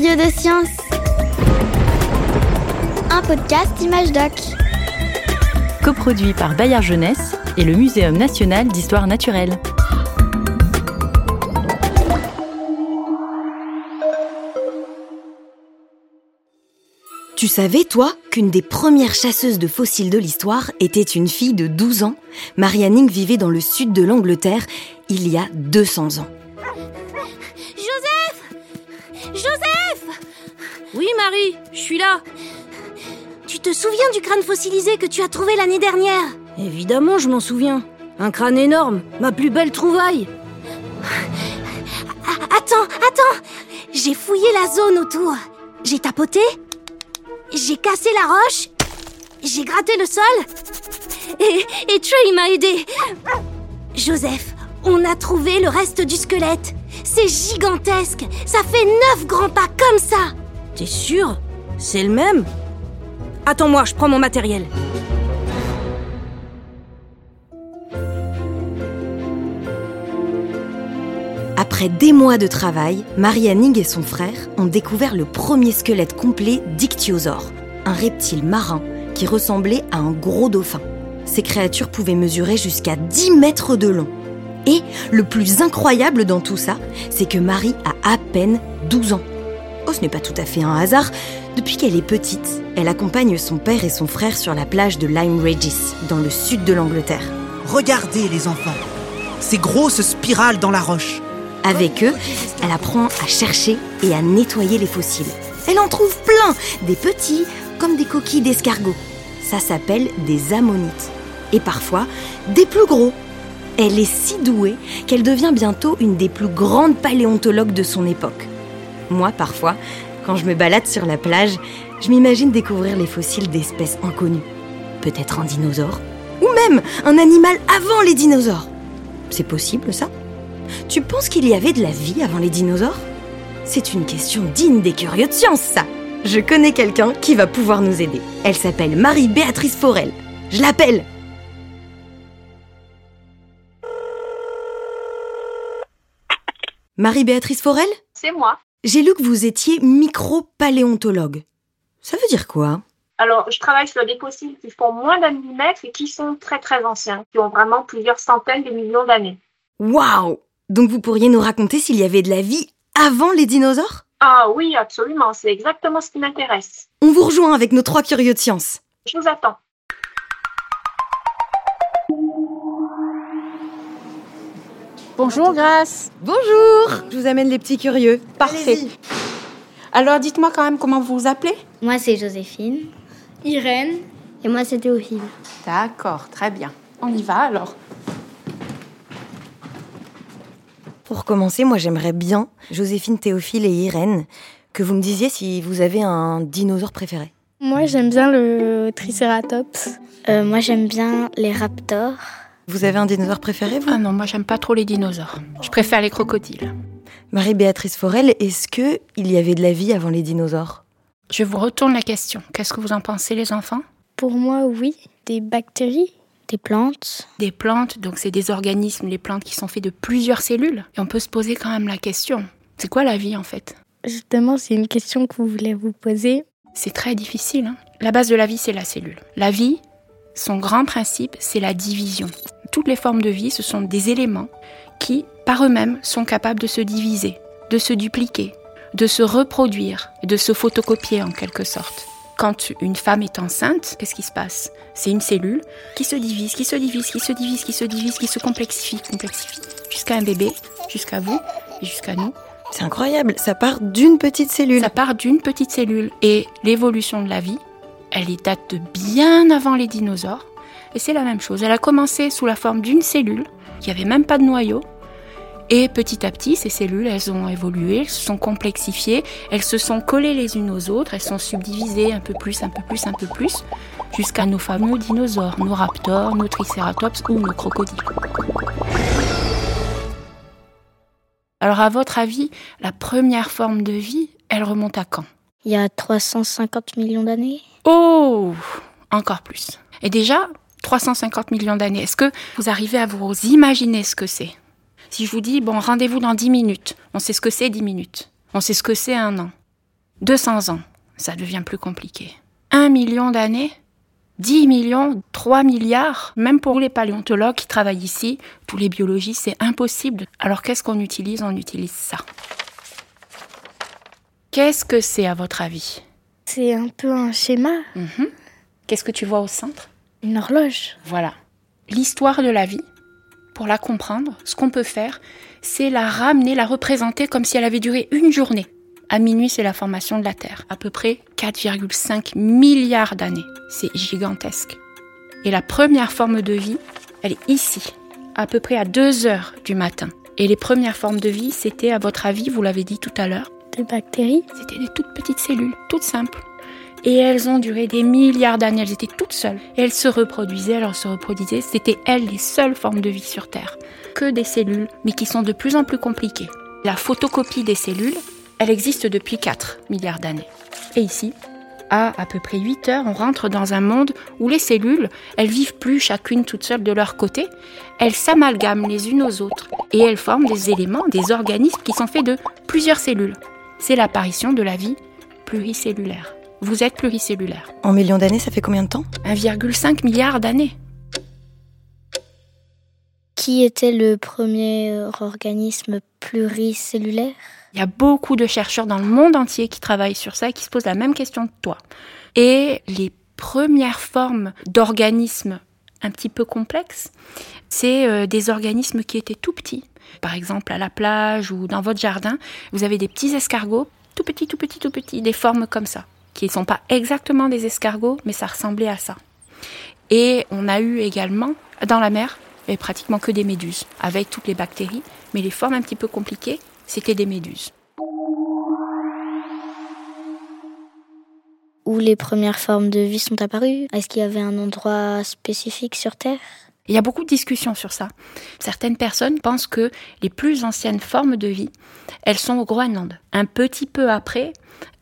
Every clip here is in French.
Curieux de science. Un podcast Image Doc. Coproduit par Bayard Jeunesse et le Muséum national d'histoire naturelle. Tu savais, toi, qu'une des premières chasseuses de fossiles de l'histoire était une fille de 12 ans? Marianne vivait dans le sud de l'Angleterre il y a 200 ans. Marie, je suis là. Tu te souviens du crâne fossilisé que tu as trouvé l'année dernière? Évidemment, je m'en souviens. Un crâne énorme, ma plus belle trouvaille. Attends, attends J'ai fouillé la zone autour. J'ai tapoté j'ai cassé la roche, j'ai gratté le sol, et, et Trey m'a aidé. Joseph, on a trouvé le reste du squelette. C'est gigantesque, ça fait neuf grands pas comme ça. T'es sûr? C'est le même? Attends-moi, je prends mon matériel. Après des mois de travail, Marianne et son frère ont découvert le premier squelette complet d'Ichthyosaure, un reptile marin qui ressemblait à un gros dauphin. Ces créatures pouvaient mesurer jusqu'à 10 mètres de long. Et le plus incroyable dans tout ça, c'est que Marie a à peine 12 ans. Oh, ce n'est pas tout à fait un hasard. Depuis qu'elle est petite, elle accompagne son père et son frère sur la plage de Lyme Regis, dans le sud de l'Angleterre. Regardez les enfants, ces grosses spirales dans la roche. Avec eux, elle apprend à chercher et à nettoyer les fossiles. Elle en trouve plein, des petits comme des coquilles d'escargot. Ça s'appelle des ammonites. Et parfois, des plus gros. Elle est si douée qu'elle devient bientôt une des plus grandes paléontologues de son époque. Moi, parfois, quand je me balade sur la plage, je m'imagine découvrir les fossiles d'espèces inconnues. Peut-être un dinosaure, ou même un animal avant les dinosaures. C'est possible, ça? Tu penses qu'il y avait de la vie avant les dinosaures? C'est une question digne des curieux de science, ça Je connais quelqu'un qui va pouvoir nous aider. Elle s'appelle Marie-Béatrice Forel. Je l'appelle Marie-Béatrice Forel? C'est moi. J'ai lu que vous étiez micro-paléontologue. Ça veut dire quoi? Alors, je travaille sur des fossiles qui font moins d'un millimètre et qui sont très très anciens, qui ont vraiment plusieurs centaines de millions d'années. Waouh donc vous pourriez nous raconter s'il y avait de la vie avant les dinosaures? Ah oui, absolument, c'est exactement ce qui m'intéresse. On vous rejoint avec nos trois curieux de science. Je vous attends. Bonjour Grâce. Bonjour. Je vous amène les petits curieux. Parfait. Alors dites-moi quand même comment vous vous appelez Moi c'est Joséphine. Irène. Et moi c'est Théophile. D'accord, très bien. On y va alors. Pour commencer, moi j'aimerais bien, Joséphine, Théophile et Irène, que vous me disiez si vous avez un dinosaure préféré. Moi j'aime bien le Triceratops. Euh, moi j'aime bien les raptors. Vous avez un dinosaure préféré, vous Ah non, moi j'aime pas trop les dinosaures. Je préfère les crocodiles. Marie-Béatrice Forel, est-ce que il y avait de la vie avant les dinosaures? Je vous retourne la question. Qu'est-ce que vous en pensez, les enfants? Pour moi, oui. Des bactéries des plantes. Des plantes, donc c'est des organismes, les plantes qui sont faits de plusieurs cellules. Et on peut se poser quand même la question, c'est quoi la vie en fait? Justement, c'est une question que vous voulez vous poser. C'est très difficile. Hein. la base de la vie, c'est la cellule. La vie, son grand principe, c'est la division. Toutes les formes de vie, ce sont des éléments qui, par eux-mêmes, sont capables de se diviser, de se dupliquer, de se reproduire, de se photocopier en quelque sorte quand une femme est enceinte, qu'est-ce qui se passe? C'est une cellule qui se divise, qui se divise, qui se divise, qui se divise, qui se complexifie, complexifie, jusqu'à un bébé, jusqu'à vous et jusqu'à nous. C'est incroyable, ça part d'une petite cellule. Ça part d'une petite cellule. Et l'évolution de la vie, elle date de bien avant les dinosaures. Et c'est la même chose. Elle a commencé sous la forme d'une cellule, qui avait même pas de noyau, et petit à petit, ces cellules, elles ont évolué, elles se sont complexifiées, elles se sont collées les unes aux autres, elles sont subdivisées un peu plus, un peu plus, un peu plus, jusqu'à nos fameux dinosaures, nos raptors, nos tricératops ou nos crocodiles. Alors à votre avis, la première forme de vie, elle remonte à quand? Il y a 350 millions d'années Oh Encore plus. Et déjà, 350 millions d'années, est-ce que vous arrivez à vous imaginer ce que c'est? Si je vous dis, bon, rendez-vous dans 10 minutes, on sait ce que c'est 10 minutes, on sait ce que c'est un an. 200 ans, ça devient plus compliqué. 1 million d'années 10 millions, 3 milliards, même pour les paléontologues qui travaillent ici, tous les biologistes, c'est impossible. Alors qu'est-ce qu'on utilise? On utilise ça. Qu'est-ce que c'est à votre avis? C'est un peu un schéma. Mhm. Qu'est-ce que tu vois au centre? Une horloge. Voilà. L'histoire de la vie, pour la comprendre, ce qu'on peut faire, c'est la ramener, la représenter comme si elle avait duré une journée. À minuit, c'est la formation de la Terre. À peu près 4,5 milliards d'années. C'est gigantesque. Et la première forme de vie, elle est ici, à peu près à 2 heures du matin. Et les premières formes de vie, c'était, à votre avis, vous l'avez dit tout à l'heure, Des bactéries. c'était des toutes petites cellules, toutes simples. Et elles ont duré des milliards d'années, elles étaient toutes seules. Et elles se reproduisaient, elles se reproduisaient. C'était elles les seules formes de vie sur Terre. Que des cellules, mais qui sont de plus en plus compliquées. La photocopie des cellules, elle existe depuis 4 milliards d'années. Et ici, à à peu près 8 heures, on rentre dans un monde où les cellules, elles vivent plus chacune toute seule de leur côté, elles s'amalgament les unes aux autres et elles forment des éléments, des organismes qui sont faits de plusieurs cellules. C'est l'apparition de la vie pluricellulaire. Vous êtes pluricellulaire. En millions d'années, ça fait combien de temps? 1,5 milliard d'années. Qui était le premier euh, organisme pluricellulaire? Il y a beaucoup de chercheurs dans le monde entier qui travaillent sur ça et qui se posent la même question que toi. Et les premières formes d'organismes un petit peu complexes, c'est euh, des organismes qui étaient tout petits. Par exemple, à la plage ou dans votre jardin, vous avez des petits escargots, tout petits, tout petits, tout petits, des formes comme ça, qui ne sont pas exactement des escargots, mais ça ressemblait à ça. Et on a eu également, dans la mer, pratiquement que des méduses, avec toutes les bactéries, mais les formes un petit peu compliquées, c'était des méduses. Où les premières formes de vie sont apparues? Est-ce qu'il y avait un endroit spécifique sur Terre? Il y a beaucoup de discussions sur ça. Certaines personnes pensent que les plus anciennes formes de vie, elles sont au Groenland. Un petit peu après,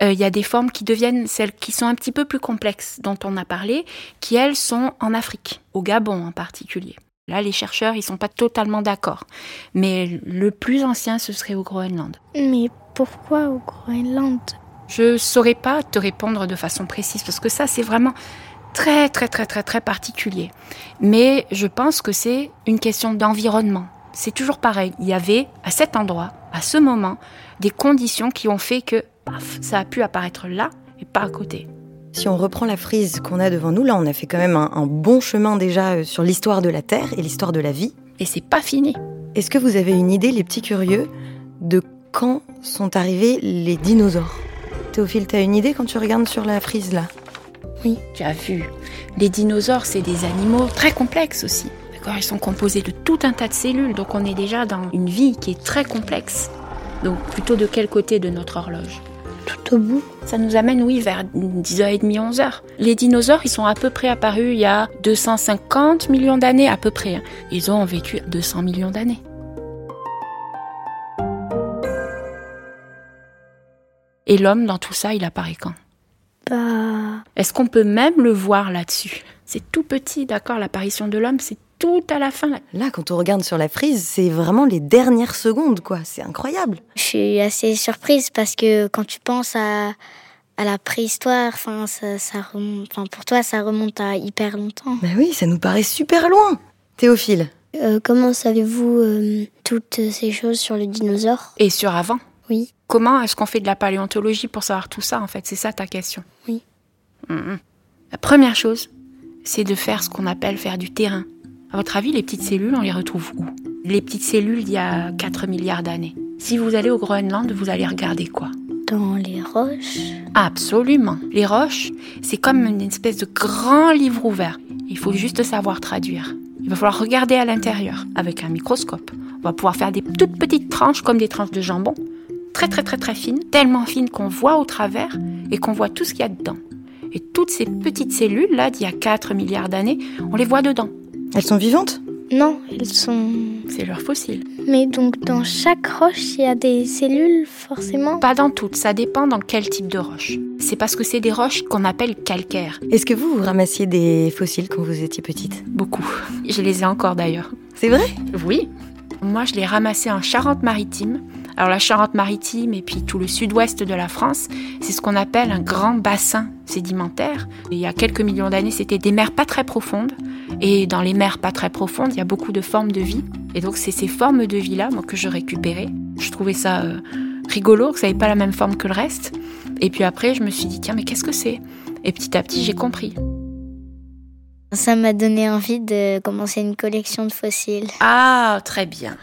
euh, il y a des formes qui deviennent celles qui sont un petit peu plus complexes, dont on a parlé, qui elles sont en Afrique, au Gabon en particulier. Là, les chercheurs, ils sont pas totalement d'accord. Mais le plus ancien, ce serait au Groenland. Mais pourquoi au Groenland? Je saurais pas te répondre de façon précise parce que ça, c'est vraiment très, très, très, très, très particulier. Mais je pense que c'est une question d'environnement. C'est toujours pareil. Il y avait à cet endroit, à ce moment, des conditions qui ont fait que paf, ça a pu apparaître là et pas à côté. Si on reprend la frise qu'on a devant nous, là, on a fait quand même un, un bon chemin déjà euh, sur l'histoire de la Terre et l'histoire de la vie. Et c'est pas fini. Est-ce que vous avez une idée, les petits curieux, de quand sont arrivés les dinosaures? Théophile, t'as une idée quand tu regardes sur la frise là? Tu as vu, les dinosaures, c'est des animaux très complexes aussi. D'accord Ils sont composés de tout un tas de cellules, donc on est déjà dans une vie qui est très complexe. Donc plutôt de quel côté de notre horloge? Tout au bout Ça nous amène, oui, vers 10h30, 11h. Les dinosaures, ils sont à peu près apparus il y a 250 millions d'années, à peu près. hein. Ils ont vécu 200 millions d'années. Et l'homme, dans tout ça, il apparaît quand? Bah. Est-ce qu'on peut même le voir là-dessus? C'est tout petit, d'accord L'apparition de l'homme, c'est tout à la fin. Là, quand on regarde sur la frise, c'est vraiment les dernières secondes, quoi. C'est incroyable. Je suis assez surprise parce que quand tu penses à, à la préhistoire, enfin, ça, ça remonte, enfin, pour toi, ça remonte à hyper longtemps. Bah oui, ça nous paraît super loin. Théophile, Euh, comment savez-vous euh, toutes ces choses sur les dinosaures Et sur avant? Oui. Comment est-ce qu'on fait de la paléontologie pour savoir tout ça, en fait? C'est ça ta question Oui. Mhm. La première chose, c'est de faire ce qu'on appelle faire du terrain. À votre avis, les petites cellules, on les retrouve où? Les petites cellules d'il y a 4 milliards d'années. Si vous allez au Groenland, vous allez regarder quoi? Dans les roches Absolument. Les roches, c'est comme une espèce de grand livre ouvert. Il faut juste savoir traduire. Il va falloir regarder à l'intérieur avec un microscope. On va pouvoir faire des toutes petites tranches comme des tranches de jambon, très très très très fines, tellement fines qu'on voit au travers et qu'on voit tout ce qu'il y a dedans. Et toutes ces petites cellules là d'il y a 4 milliards d'années, on les voit dedans. elles sont vivantes? Non, elles sont. C'est leurs fossiles. Mais donc dans chaque roche, il y a des cellules forcément? Pas dans toutes, ça dépend dans quel type de roche. C'est parce que c'est des roches qu'on appelle calcaires. Est-ce que vous, vous ramassiez des fossiles quand vous étiez petite? Beaucoup. Je les ai encore d'ailleurs. C'est vrai? Oui. Moi, je l'ai ramassé en Charente-Maritime Alors la Charente-Maritime et puis tout le sud-ouest de la France, c'est ce qu'on appelle un grand bassin sédimentaire. Il y a quelques millions d'années, c'était des mers pas très profondes. Et dans les mers pas très profondes, il y a beaucoup de formes de vie. Et donc c'est ces formes de vie-là que je récupérais. Je trouvais ça euh, rigolo, que ça n'avait pas la même forme que le reste. Et puis après, je me suis dit, tiens, mais qu'est-ce que c'est? Et petit à petit, j'ai compris. Ça m'a donné envie de commencer une collection de fossiles. Ah, très bien.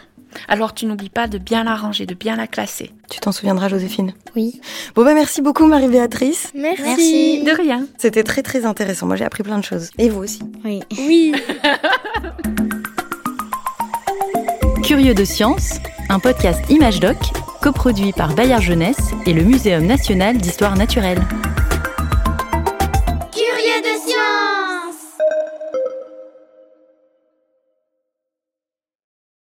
Alors tu n'oublies pas de bien la ranger, de bien la classer. Tu t'en souviendras, Joséphine Oui. Bon bah merci beaucoup, Marie-Béatrice. Merci. Merci. De rien. C'était très très intéressant. Moi j'ai appris plein de choses. Et vous aussi. Oui. Oui. Curieux de science, un podcast Image Doc, coproduit par Bayard Jeunesse et le Muséum national d'histoire naturelle.